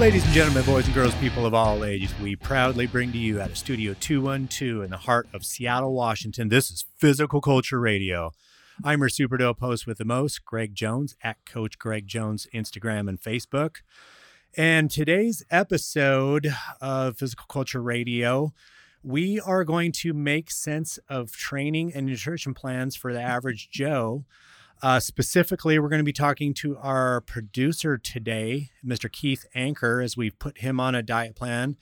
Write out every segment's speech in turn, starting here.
Ladies and gentlemen, boys and girls, people of all ages, we proudly bring to you out of Studio 212 in the heart of Seattle, Washington. This is Physical Culture Radio. I'm your super dope host with the most, Greg Jones, at Coach Greg Jones, Instagram and Facebook. And today's episode of Physical Culture Radio, we are going to make sense of training and nutrition plans for the average Joe. Uh, specifically, we're going to be talking to our producer today, Mr. Keith Anchor, as we've put him on a diet plan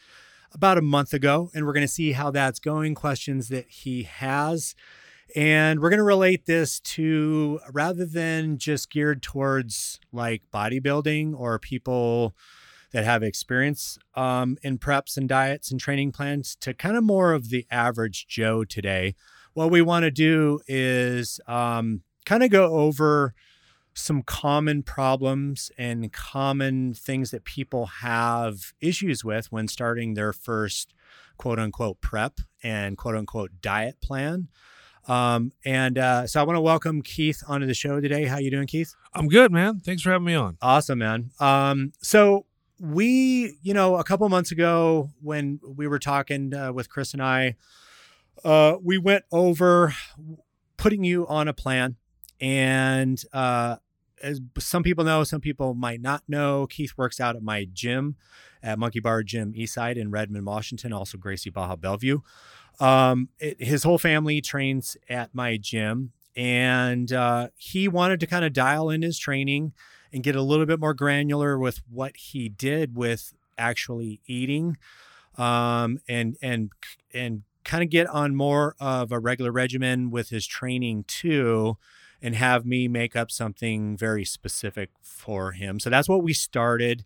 about a month ago, and we're going to see how that's going, questions that he has. And we're going to relate this to rather than just geared towards like bodybuilding or people that have experience um, in preps and diets and training plans to kind of more of the average Joe today. What we want to do is um, kind of go over some common problems and common things that people have issues with when starting their first quote unquote prep and quote unquote diet plan. Um, and uh, so I want to welcome Keith onto the show today. How you doing, Keith? I'm good, man. Thanks for having me on. Awesome, man. Um, so we, you know, a couple months ago when we were talking uh, with Chris and I, uh, we went over putting you on a plan, and uh, as some people know, some people might not know, Keith works out at my gym at Monkey Bar Gym Eastside in Redmond, Washington, also Gracie Barra Bellevue. Um, it, his whole family trains at my gym, and uh, he wanted to kind of dial in his training and get a little bit more granular with what he did with actually eating, um, and and and kind of get on more of a regular regimen with his training too and have me make up something very specific for him. So that's what we started.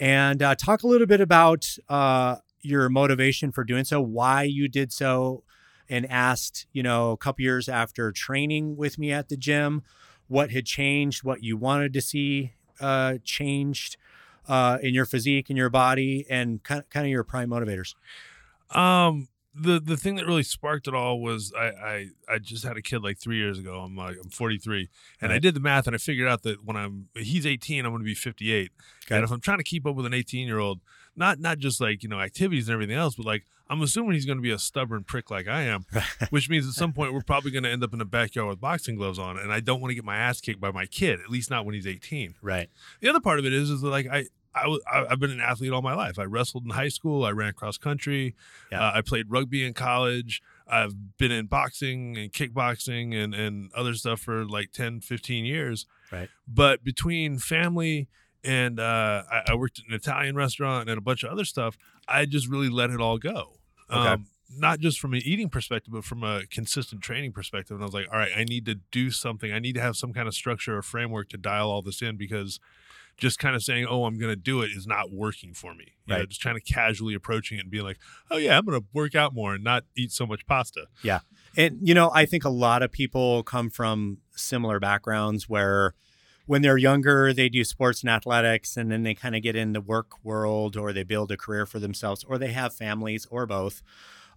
And uh, talk a little bit about uh, your motivation for doing so, why you did so, and asked, you know, a couple years after training with me at the gym, what had changed, what you wanted to see uh, changed uh, in your physique, in your body, and kind of, kind of your prime motivators. Um, the the thing that really sparked it all was I I, I just had a kid like three years ago. I'm like I'm 43, and right. I did the math and I figured out that when I'm he's 18, I'm going to be 58. Okay. And if I'm trying to keep up with an 18 year old, not not just like you know activities and everything else, but like I'm assuming he's going to be a stubborn prick like I am, which means at some point we're probably going to end up in a backyard with boxing gloves on, and I don't want to get my ass kicked by my kid, at least not when he's 18. Right. The other part of it is is that like I I, have been an athlete all my life. I wrestled in high school. I ran cross country. Yeah. Uh, I played rugby in college. I've been in boxing and kickboxing and, and other stuff for like 10, 15 years. Right. But between family and uh, I, I, worked at an Italian restaurant and a bunch of other stuff, I just really let it all go. Okay. Um, not just from an eating perspective, but from a consistent training perspective. And I was like, all right, I need to do something. I need to have some kind of structure or framework to dial all this in because – just kind of saying, "Oh, I'm going to do it" is not working for me. You right. Know, just kind of casually approaching it and being like, "Oh yeah, I'm going to work out more and not eat so much pasta." Yeah, and you know, I think a lot of people come from similar backgrounds where when they're younger, they do sports and athletics, and then they kind of get in the work world, or they build a career for themselves, or they have families, or both.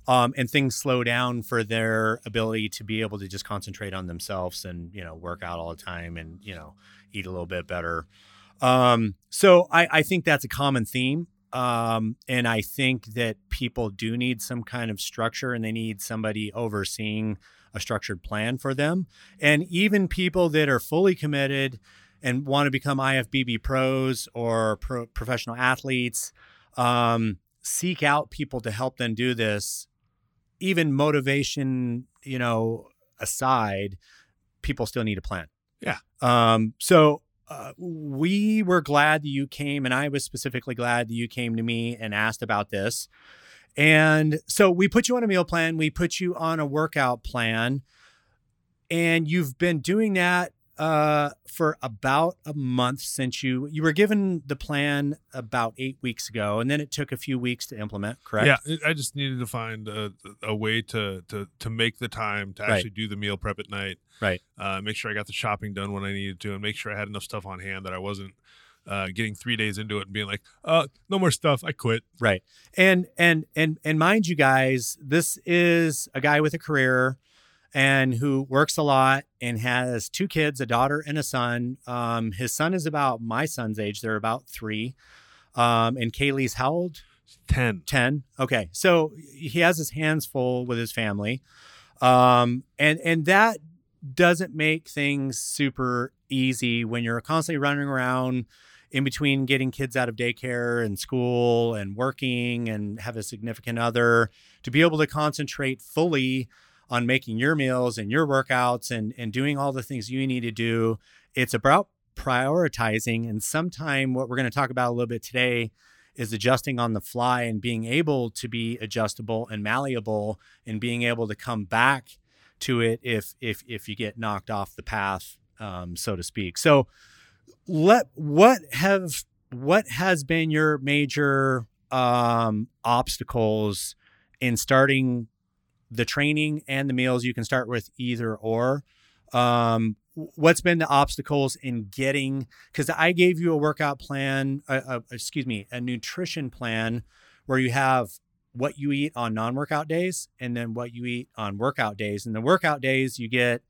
Um, and things slow down for their ability to be able to just concentrate on themselves and you know work out all the time and you know eat a little bit better um, so I, I think that's a common theme. Um, and I think that people do need some kind of structure and they need somebody overseeing a structured plan for them. And even people that are fully committed and want to become IFBB pros or pro- professional athletes um, seek out people to help them do this. Even motivation, you know, aside, people still need a plan. Yeah. Um, so uh, we were glad that you came, and I was specifically glad that you came to me and asked about this. And so we put you on a meal plan, we put you on a workout plan, and you've been doing that uh, for about a month since you you were given the plan about eight weeks ago, and then it took a few weeks to implement. Correct? Yeah, I just needed to find a, a way to to to make the time to actually right. do the meal prep at night. Right. Uh, make sure I got the shopping done when I needed to, and make sure I had enough stuff on hand that I wasn't uh, getting three days into it and being like, uh, no more stuff. I quit. Right. And and and and mind you guys, this is a guy with a career and who works a lot and has two kids, a daughter and a son. Um, his son is about my son's age. They're about three. Um, and Kaylee's how old? 10. 10. Okay. So he has his hands full with his family. Um, and, and that doesn't make things super easy when you're constantly running around in between getting kids out of daycare and school and working and have a significant other to be able to concentrate fully on making your meals and your workouts and and doing all the things you need to do. It's about prioritizing and sometime what we're going to talk about a little bit today is adjusting on the fly and being able to be adjustable and malleable and being able to come back to it if if if you get knocked off the path um, so to speak. So let what have what has been your major um, obstacles in starting the training and the meals? You can start with either or. Um, what's been the obstacles in getting? Because I gave you a workout plan, uh, uh, excuse me, a nutrition plan where you have what you eat on non-workout days and then what you eat on workout days. And the workout days you get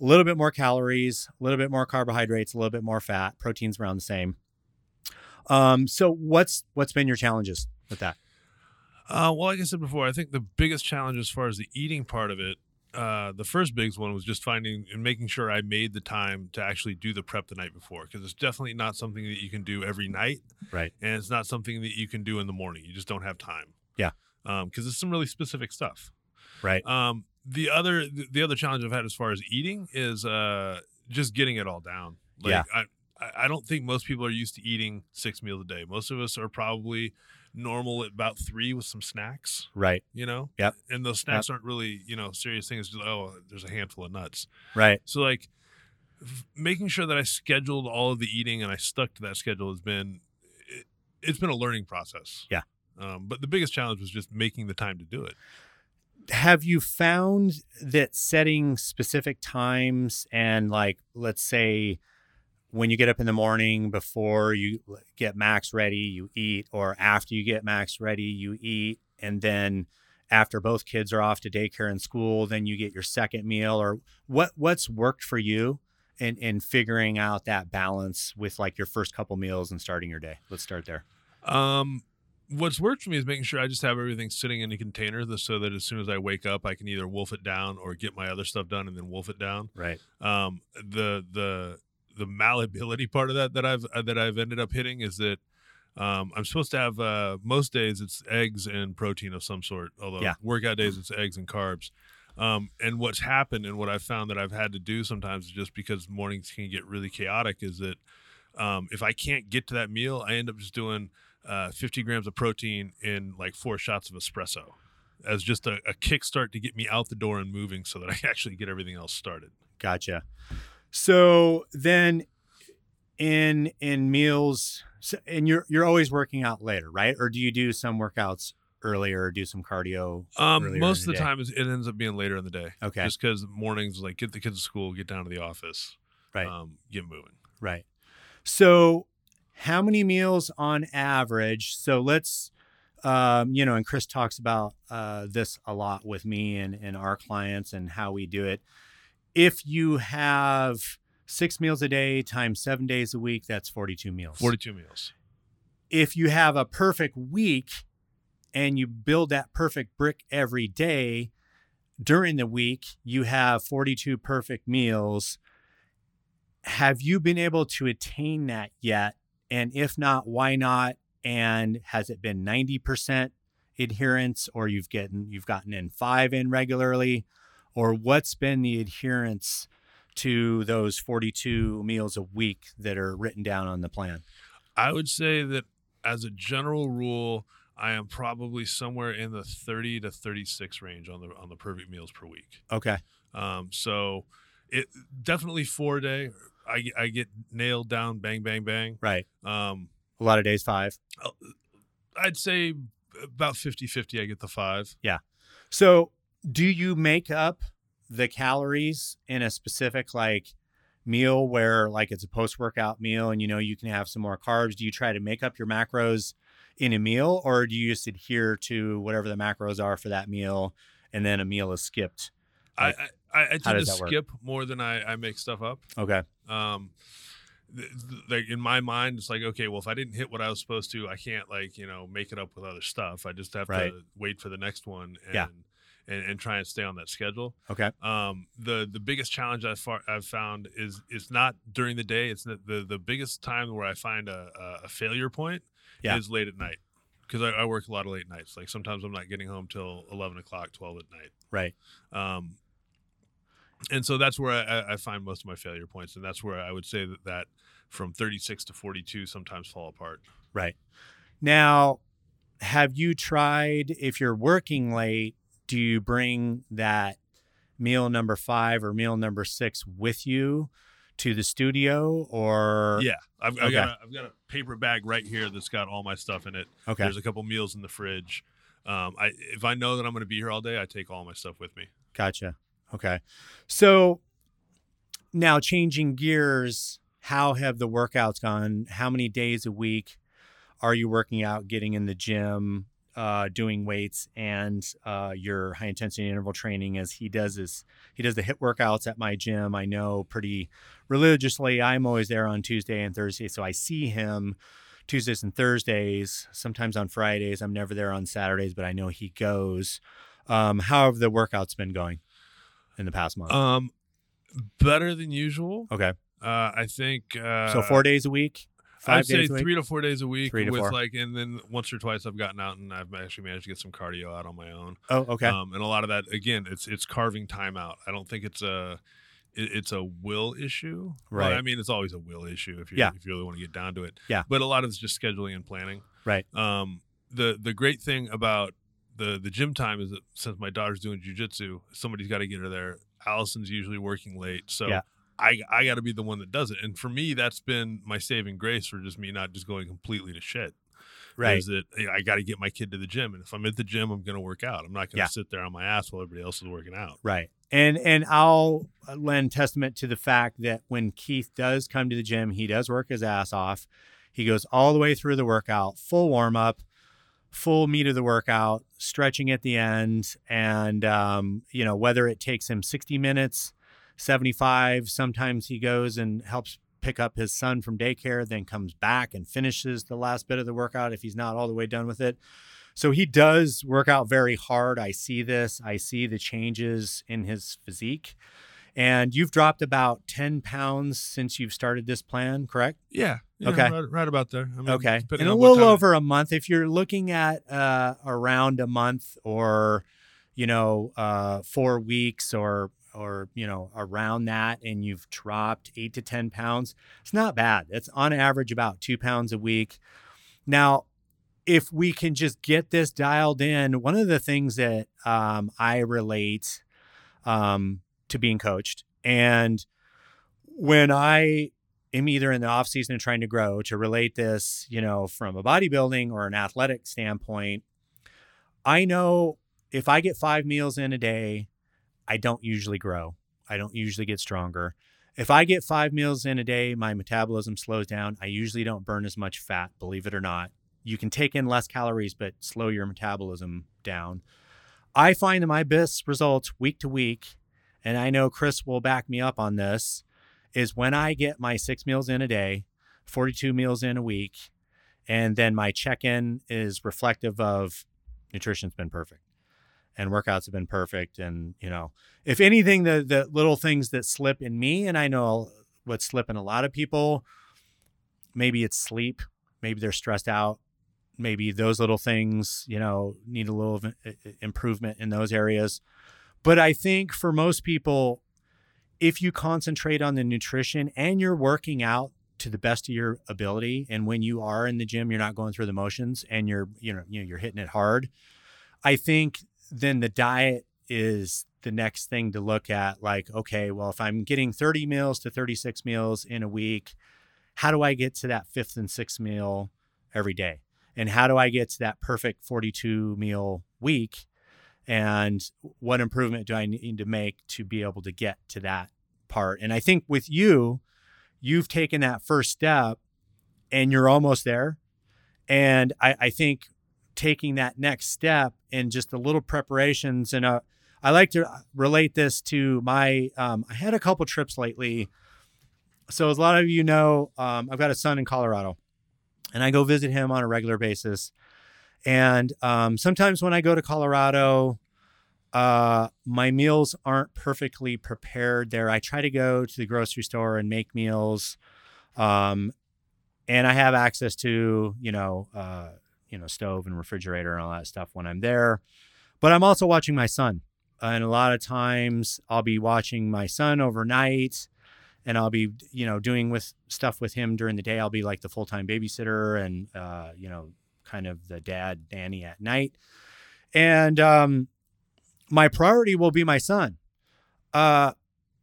a little bit more calories, a little bit more carbohydrates, a little bit more fat. Protein's around the same. Um, so what's what's been your challenges with that? Uh, well, like I said before, I think the biggest challenge as far as the eating part of it, uh, the first biggest one was just finding and making sure I made the time to actually do the prep the night before because it's definitely not something that you can do every night, right? And it's not something that you can do in the morning. You just don't have time. Yeah, because um, it's some really specific stuff, right? Um, the other the other challenge I've had as far as eating is uh just getting it all down. Like yeah. I I don't think most people are used to eating six meals a day. Most of us are probably normal at about three with some snacks. Right. You know? Yep. And those snacks yep. aren't really, you know, serious things. Just, oh, there's a handful of nuts. Right. So like f- making sure that I scheduled all of the eating and I stuck to that schedule has been it, has been a learning process. Yeah. Um, but the biggest challenge was just making the time to do it have you found that setting specific times and like let's say when you get up in the morning before you get Max ready you eat or after you get Max ready you eat and then after both kids are off to daycare and school then you get your second meal or what what's worked for you in in figuring out that balance with like your first couple meals and starting your day let's start there um what's worked for me is making sure I just have everything sitting in a container so that as soon as I wake up, I can either wolf it down or get my other stuff done and then wolf it down. Right. Um, the the the malleability part of that that I've uh, that I've ended up hitting is that um, I'm supposed to have uh, most days it's eggs and protein of some sort. Although yeah. workout days it's eggs and carbs. Um, and what's happened and what I've found that I've had to do sometimes just because mornings can get really chaotic is that um, if I can't get to that meal, I end up just doing uh, 50 grams of protein in like four shots of espresso as just a, a kickstart to get me out the door and moving so that I actually get everything else started. Gotcha. So then in in meals and you're you're always working out later, right? Or do you do some workouts earlier or do some cardio? Um, most of the, the time it ends up being later in the day. Okay. Just because mornings like get the kids to school, get down to the office, right? Um, get moving. Right. So how many meals on average? So let's, um, you know, and Chris talks about uh, this a lot with me and, and our clients and how we do it. If you have six meals a day times seven days a week, that's 42 meals. 42 meals. If you have a perfect week and you build that perfect brick every day during the week, you have 42 perfect meals. Have you been able to attain that yet? And if not, why not? And has it been 90% adherence or you've gotten you've gotten in 5 in regularly or what's been the adherence to those 42 meals a week that are written down on the plan? I would say that as a general rule, I am probably somewhere in the 30 to 36 range on the on the perfect meals per week. Okay. Um, so it definitely four day I, I get nailed down, bang, bang, bang. Right. Um, a lot of days five. I'd say about 50 50, I get the five. Yeah. So do you make up the calories in a specific like meal where like it's a post workout meal and you know you can have some more carbs? Do you try to make up your macros in a meal or do you just adhere to whatever the macros are for that meal and then a meal is skipped? Like, I, I, I tend to skip more than I, I make stuff up. Okay. Um, like in my mind it's like okay well if i didn't hit what i was supposed to i can't like you know make it up with other stuff i just have right. to wait for the next one and, yeah. And and try and stay on that schedule okay um the the biggest challenge i've, far, I've found is it's not during the day it's the the, the biggest time where i find a, a failure point yeah. is late at night because I, I, work a lot of late nights like sometimes i'm not getting home till 11 o'clock 12 at night right um and so that's where I, I, find most of my failure points, and that's where I would say that that from 36 to 42 sometimes fall apart. Right. Now, have you tried if you're working late? Do you bring that meal number five or meal number six with you to the studio, or yeah, I've, I've got a, I've got a paper bag right here that's got all my stuff in it. Okay. There's a couple meals in the fridge. Um, I if I know that I'm going to be here all day, I take all my stuff with me. Gotcha. Okay. So now changing gears, how have the workouts gone? How many days a week are you working out, getting in the gym, uh, doing weights and uh, your high intensity interval training as he does his he does the HIIT workouts at my gym. I know pretty religiously. I'm always there on Tuesday and Thursday, so I see him Tuesdays and Thursdays. Sometimes on Fridays. I'm never there on Saturdays, but I know he goes. Um, how have the workouts been going? in the past month? Um, better than usual. Okay. Uh, I think uh, so. Four days a week. Five I'd say three to four days a week. Three to with four. like, and then once or twice I've gotten out and I've actually managed to get some cardio out on my own. Oh, okay. Um, and a lot of that, again, it's it's carving time out. I don't think it's a it's a will issue. Right. I mean, it's always a will issue if you yeah. if you really want to get down to it. Yeah. But a lot of it's just scheduling and planning. Right. Um, the the great thing about the the gym time is that since my daughter's doing jujitsu, somebody's got to get her there Allison's usually working late, so yeah. I I got to be the one that does it. And for me, that's been my saving grace for just me not just going completely to shit. Right. Is that I got to get my kid to the gym, and if I'm at the gym, I'm going to work out. I'm not going to yeah. sit there on my ass while everybody else is working out. Right. And and I'll lend testament to the fact that when Keith does come to the gym, he does work his ass off. He goes all the way through the workout, full warm up full meat of the workout, stretching at the end, and um, you know whether it takes him 60 minutes, 75. Sometimes he goes and helps pick up his son from daycare, then comes back and finishes the last bit of the workout if he's not all the way done with it. So he does work out very hard. I see this. I see the changes in his physique. And you've dropped about 10 pounds since you've started this plan, correct? Yeah. yeah okay. Right, right, about there. I mean, okay. In a little over a month. If you're looking at uh, around a month or, you know, uh, four weeks or, or, you know, around that, and you've dropped eight to 10 pounds, it's not bad. It's on average about two pounds a week. Now, if we can just get this dialed in, one of the things that um, I relate um, to being coached. And when I am either in the off season and trying to grow to relate this, you know, from a bodybuilding or an athletic standpoint, I know if I get five meals in a day, I don't usually grow. I don't usually get stronger. If I get five meals in a day, my metabolism slows down. I usually don't burn as much fat, believe it or not. You can take in less calories, but slow your metabolism down. I find that my best results week to week and I know Chris will back me up on this, is when I get my six meals in a day, 42 meals in a week, and then my check in is reflective of nutrition's been perfect and workouts have been perfect. And, you know, if anything, the, the little things that slip in me, and I know what slip in a lot of people, maybe it's sleep, maybe they're stressed out, maybe those little things, you know, need a little improvement in those areas. But I think for most people, if you concentrate on the nutrition and you're working out to the best of your ability, and when you are in the gym, you're not going through the motions and you're, you know, you know, you're hitting it hard. I think then the diet is the next thing to look at. Like, okay, well, if I'm getting 30 meals to 36 meals in a week, how do I get to that fifth and sixth meal every day? And how do I get to that perfect 42 meal week? and what improvement do I need to make to be able to get to that part? And I think with you, you've taken that first step and you're almost there. And I, I think taking that next step and just the little preparations and uh, I like to relate this to my um, I had a couple trips lately so as a lot of you know, um, I've got a son in Colorado, and I go visit him on a regular basis. And um, sometimes when I go to Colorado, uh, my meals aren't perfectly prepared there. I try to go to the grocery store and make meals, um, and I have access to you know uh, you know stove and refrigerator and all that stuff when I'm there. But I'm also watching my son, and a lot of times I'll be watching my son overnight and I'll be, you know, doing with stuff with him during the day. I'll be like the full time babysitter and, uh, you know, kind of the dad nanny at night. And um, my priority will be my son. Uh,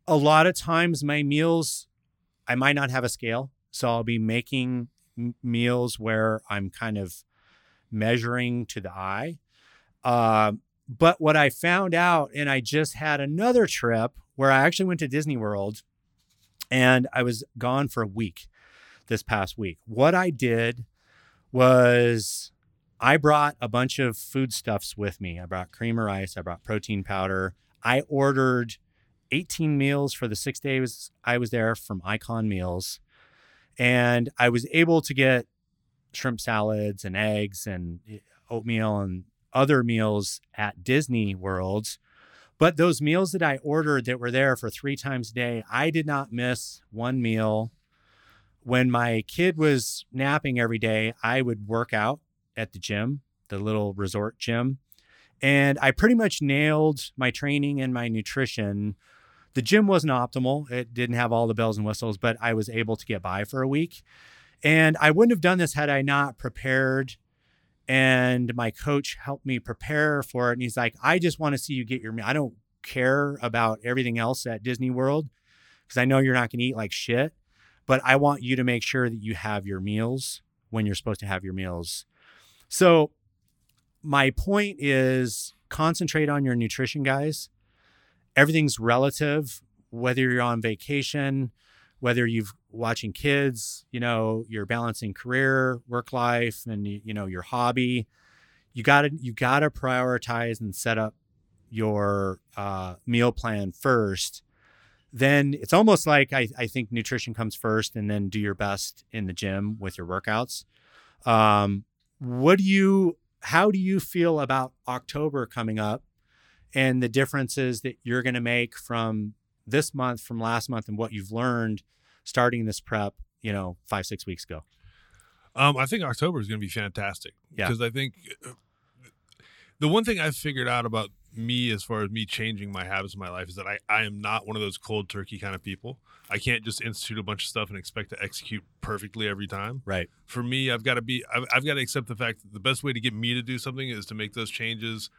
a lot of times, my meals, I might not have a scale. So I'll be making meals where I'm kind of measuring to the eye. Uh, but what I found out, and I just had another trip where I actually went to Disney World and I was gone for a week this past week. What I did was I brought a bunch of foodstuffs with me. I brought cream of rice, I brought protein powder. I ordered 18 meals for the six days I was there from Icon Meals. And I was able to get shrimp salads and eggs and eh, oatmeal and other meals at Disney Worlds but those meals that I ordered that were there for three times a day, I did not miss one meal. When my kid was napping every day, I would work out at the gym, the little resort gym. And I pretty much nailed my training and my nutrition. The gym wasn't optimal, it didn't have all the bells and whistles, but I was able to get by for a week. And I wouldn't have done this had I not prepared and my coach helped me prepare for it. And he's like i just want to see you get your meal. I don't care about everything else at Disney World because i know you're not going to eat like shit but i want you to make sure that you have your meals when you're supposed to have your meals. So my point is concentrate on your nutrition guys. Everything's relative whether you're on vacation whether you've watching kids, you know, you're balancing career, work life, and you know your hobby. You got to you got to prioritize and set up your uh, meal plan first. Then it's almost like I, I think nutrition comes first, and then do your best in the gym with your workouts. Um, what do you? How do you feel about October coming up, and the differences that you're going to make from this month from last month and what you've learned starting this prep, you know, five, six weeks ago? Um, I think October is going to be fantastic. Yeah. Because I think uh, the one thing I've figured out about me as far as me changing my habits in my life is that I, I am not one of those cold turkey kind of people. I can't just institute a bunch of stuff and expect to execute perfectly every time. Right. For me, I've got to be, I've, I've got to accept the fact that the best way to get me to do something is to make those changes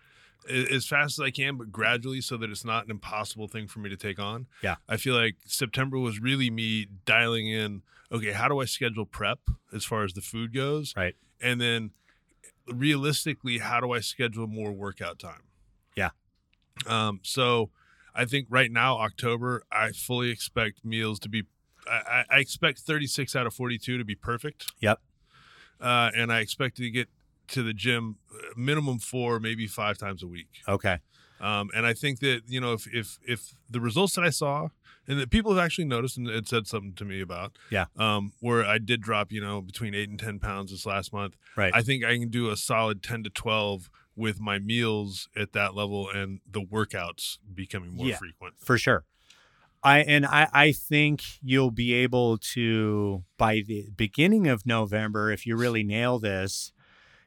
as fast as I can, but gradually so that it's not an impossible thing for me to take on. Yeah. I feel like September was really me dialing in, okay, how do I schedule prep as far as the food goes? Right. And then realistically, how do I schedule more workout time? Yeah. Um, so I think right now, October, I fully expect meals to be, I, I expect 36 out of 42 to be perfect. Yep. Uh, and I expect to get to the gym uh, minimum four, maybe five times a week. Okay. Um, and I think that you know if if if the results that I saw and that people have actually noticed and it said something to me about, yeah, um, where I did drop you know between eight and ten pounds this last month. Right. I think I can do a solid ten to twelve with my meals at that level and the workouts becoming more yeah, frequent. For sure. I and I, I think you'll be able to by the beginning of November, if you really nail this,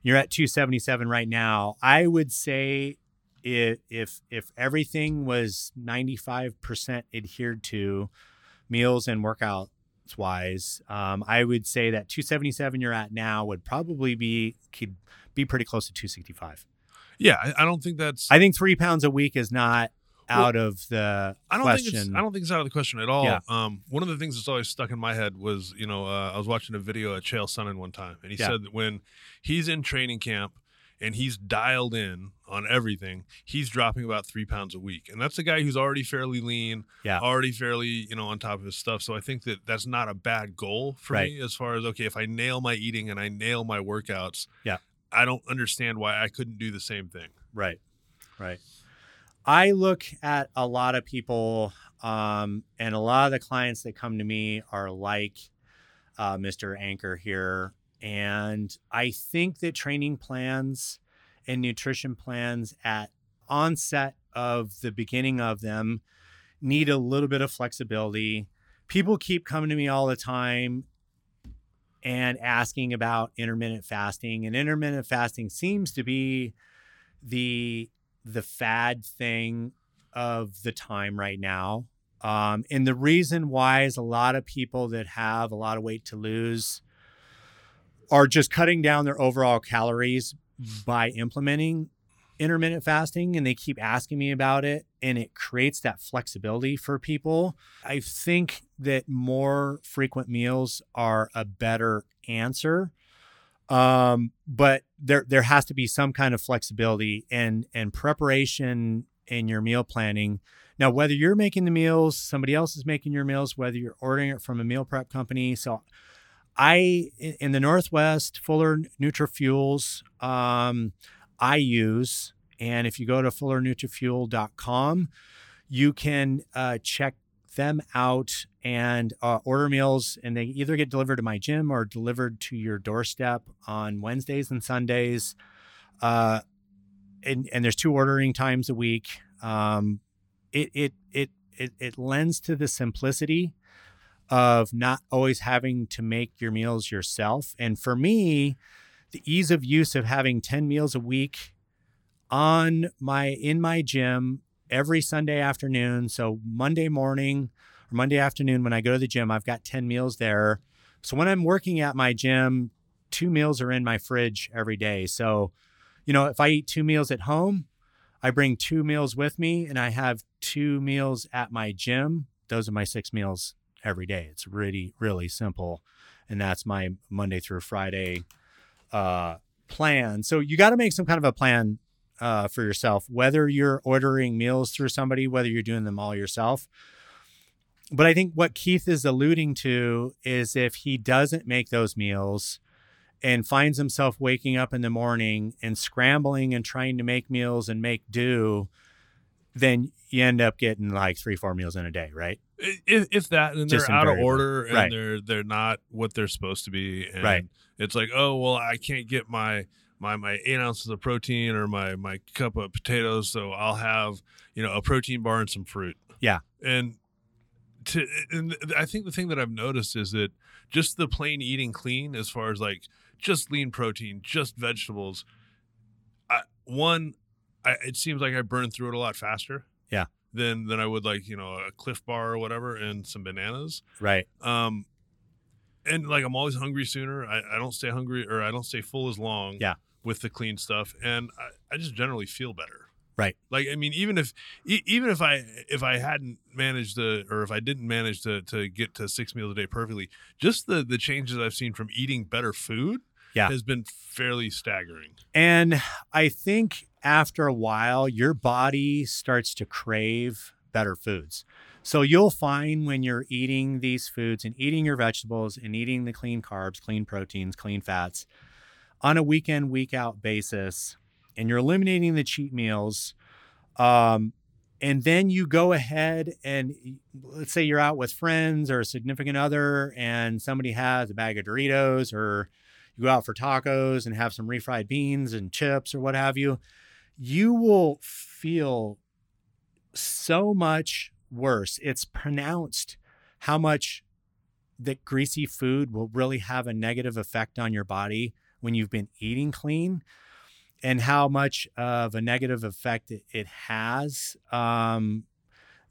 you're at 277 right now. I would say if if if everything was 95% adhered to meals and workouts wise, um, I would say that 277 you're at now would probably be could be pretty close to 265. Yeah, I, I don't think that's. I think three pounds a week is not out well, of the I don't question. think it's I don't think it's out of the question at all. Yeah. Um, one of the things that's always stuck in my head was, you know, uh, I was watching a video at Chael Sonnen one time, and he yeah. said that when he's in training camp and he's dialed in on everything, he's dropping about three pounds a week, and that's a guy who's already fairly lean, yeah, already fairly you know on top of his stuff. So I think that that's not a bad goal for right. me as far as okay, if I nail my eating and I nail my workouts, yeah, I don't understand why I couldn't do the same thing. Right, right. I look at a lot of people Um, and a lot of the clients that come to me are like uh, Mr. Anchor here. And I think that training plans and nutrition plans at onset of the beginning of them need a little bit of flexibility. People keep coming to me all the time and asking about intermittent fasting and intermittent fasting seems to be the the fad thing of the time right now um, and the reason why is a lot of people that have a lot of weight to lose are just cutting down their overall calories by implementing intermittent fasting and they keep asking me about it and it creates that flexibility for people. I think that more frequent meals are a better answer. Um, but there there has to be some kind of flexibility and and preparation in your meal planning. Now, whether you're making the meals, somebody else is making your meals, whether you're ordering it from a meal prep company. So I in the Northwest, Fuller NutriFuels, um, I use. And if you go to fullernutrifuel.com, you can uh, check them out and uh, order meals. And they either get delivered to my gym or delivered to your doorstep on Wednesdays and Sundays. Uh, and, and there's two ordering times a week. Um, it, it, it, it, it lends to the simplicity of not always having to make your meals yourself. And for me, the ease of use of having 10 meals a week on my in my gym every Sunday afternoon. So Monday morning or Monday afternoon when I go to the gym, I've got 10 meals there. So when I'm working at my gym, two meals are in my fridge every day. So, you know, if I eat two meals at home, I bring two meals with me and I have two meals at my gym. Those are my six meals every day. It's really, really simple. And that's my Monday through Friday uh, plan. So you got to make some kind of a plan uh, for yourself, whether you're ordering meals through somebody, whether you're doing them all yourself. But I think what Keith is alluding to is if he doesn't make those meals and finds himself waking up in the morning and scrambling and trying to make meals and make do, then you end up getting like three, four meals in a day, right? If, if that, and Just they're out of order and Right. they're they're not what they're supposed to be, and Right. it's like, oh well, I can't get my my my eight ounces of protein or my my cup of potatoes, so I'll have you know a protein bar and some fruit. Yeah. and to and I think the thing that I've noticed is that just the plain eating clean, as far as like just lean protein, just vegetables. I, one, I, it seems like I burn through it a lot faster. Yeah. Than than I would like you know a Clif Bar or whatever and some bananas. Right. Um, and like I'm always hungry sooner. I, I don't stay hungry or I don't stay full as long. Yeah. With the clean stuff, and I, I just generally feel better. Right. Like I mean, even if e- even if I if I hadn't managed to or if I didn't manage to to get to six meals a day perfectly, just the the changes I've seen from eating better food Yeah. has been fairly staggering. And I think after a while, your body starts to crave better foods. So you'll find when you're eating these foods and eating your vegetables and eating the clean carbs, clean proteins, clean fats on a weekend, week out basis, and you're eliminating the cheat meals. Um, and then you go ahead and let's say you're out with friends or a significant other, and somebody has a bag of Doritos or you go out for tacos and have some refried beans and chips or what have you, you will feel so much worse. It's pronounced how much that greasy food will really have a negative effect on your body when you've been eating clean and how much of a negative effect it, has um,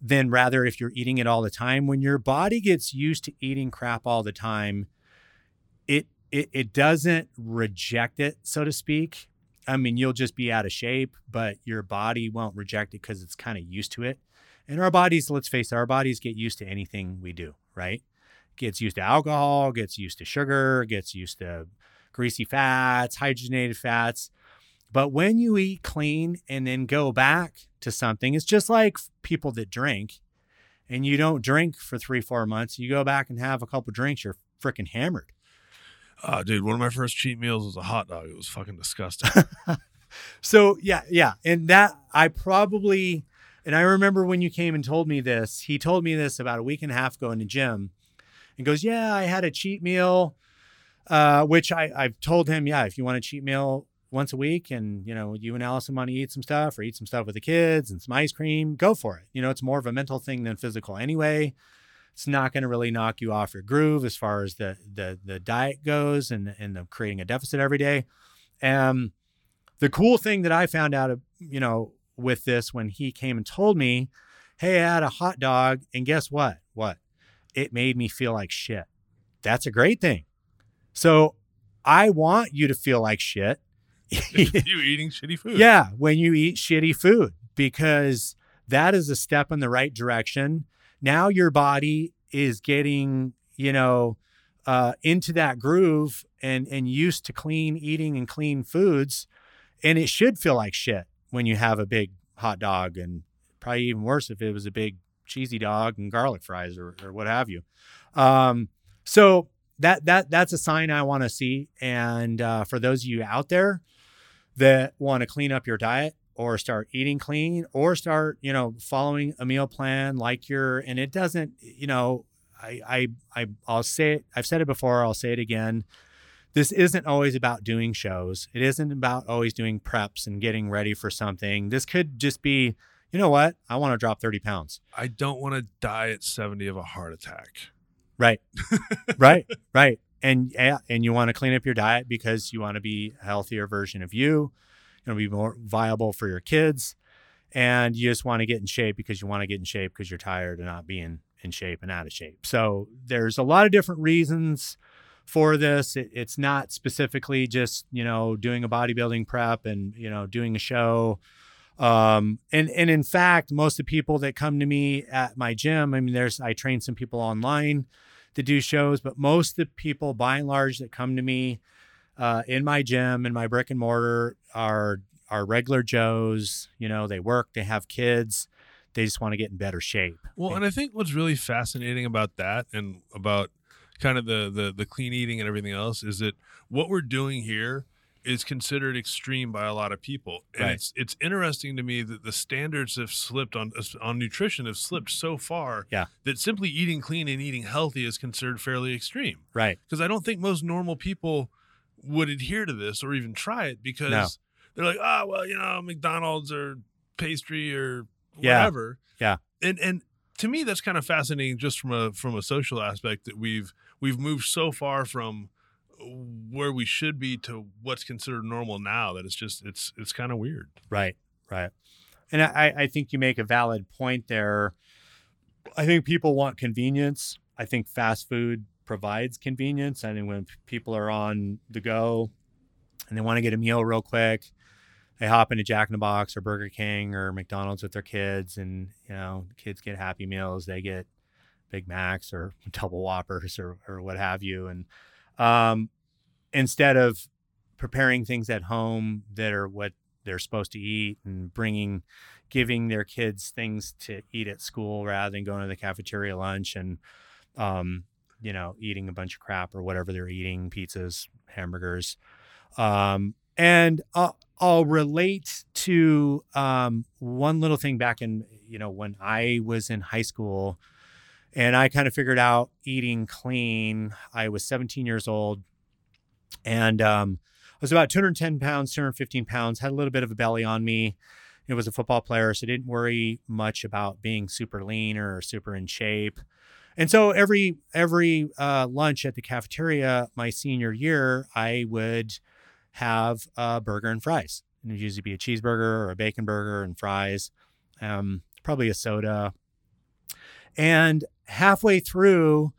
than rather if you're eating it all the time. When your body gets used to eating crap all the time, it it, it doesn't reject it, so to speak. I mean, you'll just be out of shape, but your body won't reject it because it's kind of used to it. And our bodies, let's face it, our bodies get used to anything we do, right? Gets used to alcohol, gets used to sugar, gets used to greasy fats, hydrogenated fats. But when you eat clean and then go back to something, it's just like people that drink and you don't drink for three, four months. You go back and have a couple drinks, you're freaking hammered. Oh, dude, one of my first cheat meals was a hot dog. It was fucking disgusting. So yeah, yeah, and that I probably And I remember when you came and told me this, he told me this about a week and a half ago in the gym and goes, Yeah, I had a cheat meal, uh, which I, I've told him, Yeah, if you want a cheat meal once a week and, you know, you and Allison want to eat some stuff or eat some stuff with the kids and some ice cream, go for it. You know, it's more of a mental thing than physical anyway. It's not going to really knock you off your groove as far as the the the diet goes and and the creating a deficit every day. Um, the cool thing that I found out, you know, with this when he came and told me, "Hey, I had a hot dog, and guess what? What? It made me feel like shit." That's a great thing. So I want you to feel like shit. you eating shitty food. Yeah, when you eat shitty food, because that is a step in the right direction. Now your body is getting, you know, uh, into that groove and and used to clean eating and clean foods, and it should feel like shit when you have a big hot dog, and probably even worse if it was a big cheesy dog and garlic fries or, or what have you. Um, so that that that's a sign I want to see. And uh, for those of you out there that want to clean up your diet or start eating clean or start you know following a meal plan like your and it doesn't you know I I I I'll say it I've said it before I'll say it again this isn't always about doing shows. It isn't about always doing preps and getting ready for something. This could just be, you know what? I want to drop 30 pounds. I don't want to die at 70 of a heart attack. Right. right. Right. And yeah, and you want to clean up your diet because you want to be a healthier version of you. To be more viable for your kids. And you just want to get in shape because you want to get in shape because you're tired of not being in shape and out of shape. So there's a lot of different reasons for this. It, it's not specifically just you know doing a bodybuilding prep and you know doing a show. Um, and and in fact, most of the people that come to me at my gym, I mean, there's I train some people online to do shows, but most of the people, by and large, that come to me uh, in my gym in my brick and mortar are are regular Joes. You know, they work, they have kids, they just want to get in better shape. Well, and I think what's really fascinating about that and about kind of the the the clean eating and everything else is that what we're doing here is considered extreme by a lot of people and Right. it's it's interesting to me that the standards have slipped on on nutrition have slipped so far Yeah. that simply eating clean and eating healthy is considered fairly extreme Right. because i don't think most normal people would adhere to this or even try it because No. they're like ah well you know McDonald's or pastry or Yeah. whatever Yeah. and and to me that's kind of fascinating just from a from a social aspect that we've we've moved so far from where we should be to what's considered normal now that it's just it's it's kind of weird Right, right. And I, I think you make a valid point there. I think people want convenience. I think fast food provides convenience. I think when people are on the go and they want to get a meal real quick, they hop into Jack in the Box or Burger King or McDonald's with their kids, and you know, kids get Happy Meals. They get Big Macs or double Whoppers or or what have you, and um, instead of preparing things at home that are what they're supposed to eat and bringing giving their kids things to eat at school rather than going to the cafeteria lunch and um, you know eating a bunch of crap or whatever they're eating pizzas hamburgers. Um, and I'll, I'll relate to um, one little thing back in you know when i was in high school and i kind of figured out eating clean i was 17 years old and um, I was about 210 pounds, 215 pounds, had a little bit of a belly on me. It was a football player, so I didn't worry much about being super lean or super in shape. And so every every uh, lunch at the cafeteria my senior year, I would have a burger and fries. And it'd usually be a cheeseburger or a bacon burger and fries, um, probably a soda. And halfway through,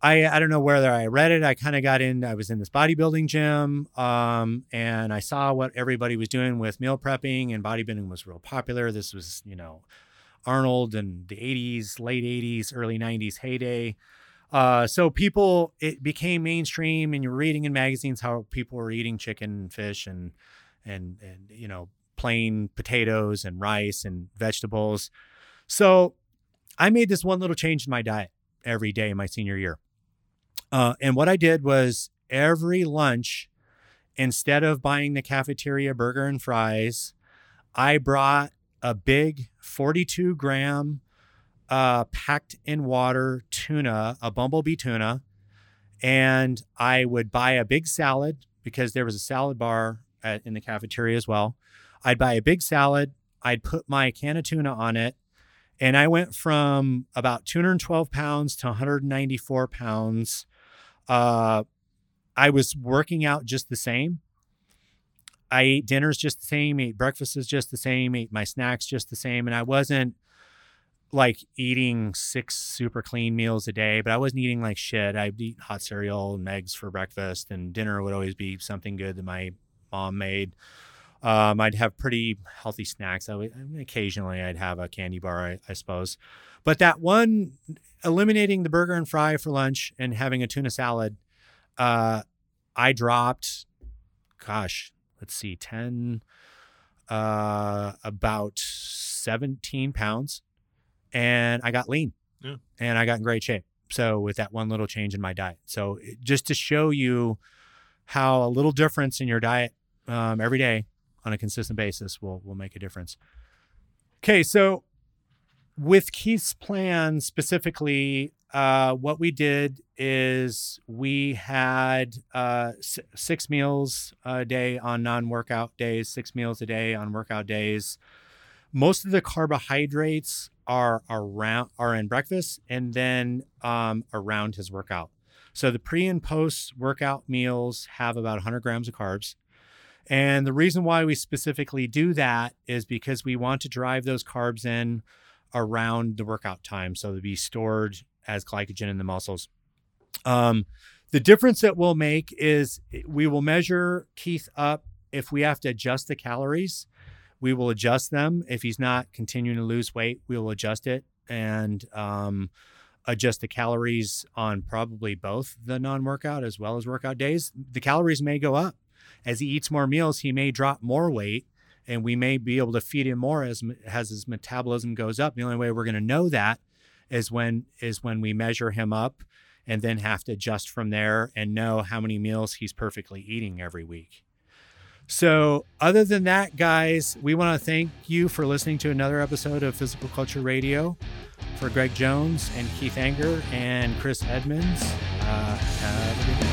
I I don't know whether I read it. I kind of got in. I was in this bodybuilding gym, um, and I saw what everybody was doing with meal prepping, and bodybuilding was real popular. This was you know Arnold and the '80s, late '80s, early '90s heyday. Uh, so people, it became mainstream, and you're reading in magazines how people were eating chicken, and fish, and and and you know plain potatoes and rice and vegetables. So I made this one little change in my diet every day in my senior year. Uh, and what I did was every lunch, instead of buying the cafeteria burger and fries, I brought a big 42 gram uh, packed in water tuna, a Bumble Bee tuna, and I would buy a big salad because there was a salad bar at, in the cafeteria as well. I'd buy a big salad. I'd put my can of tuna on it. And I went from about 212 pounds to 194 pounds. Uh, I was working out just the same. I ate dinners just the same, ate breakfasts just the same, ate my snacks just the same. And I wasn't like eating six super clean meals a day, but I wasn't eating like shit. I'd eat hot cereal and eggs for breakfast, and dinner would always be something good that my mom made. Um, I'd have pretty healthy snacks. I would, occasionally I'd have a candy bar, I, I, suppose. But that one, eliminating the burger and fry for lunch and having a tuna salad, uh, I dropped, gosh, let's see, 10, uh, about 17 pounds and I got lean yeah. and I got in great shape. So with that one little change in my diet. So just to show you how a little difference in your diet um, every day on a consistent basis will will make a difference. Okay, so with Keith's plan specifically, uh, what we did is we had uh, s- six meals a day on non-workout days, six meals a day on workout days. Most of the carbohydrates are around are in breakfast and then um, around his workout. So the pre and post workout meals have about 100 grams of carbs. And the reason why we specifically do that is because we want to drive those carbs in around the workout time. So to be stored as glycogen in the muscles. Um, the difference that we'll make is we will measure Keith up if we have to adjust the calories we will adjust them. If he's not continuing to lose weight, we will adjust it and um, adjust the calories on probably both the non workout as well as workout days. The calories may go up. As he eats more meals, he may drop more weight and we may be able to feed him more as, as his metabolism goes up. The only way we're going to know that is when is when we measure him up and then have to adjust from there and know how many meals he's perfectly eating every week. So, other than that, guys, we want to thank you for listening to another episode of Physical Culture Radio. For Greg Jones and Keith Anger and Chris Edmonds, uh,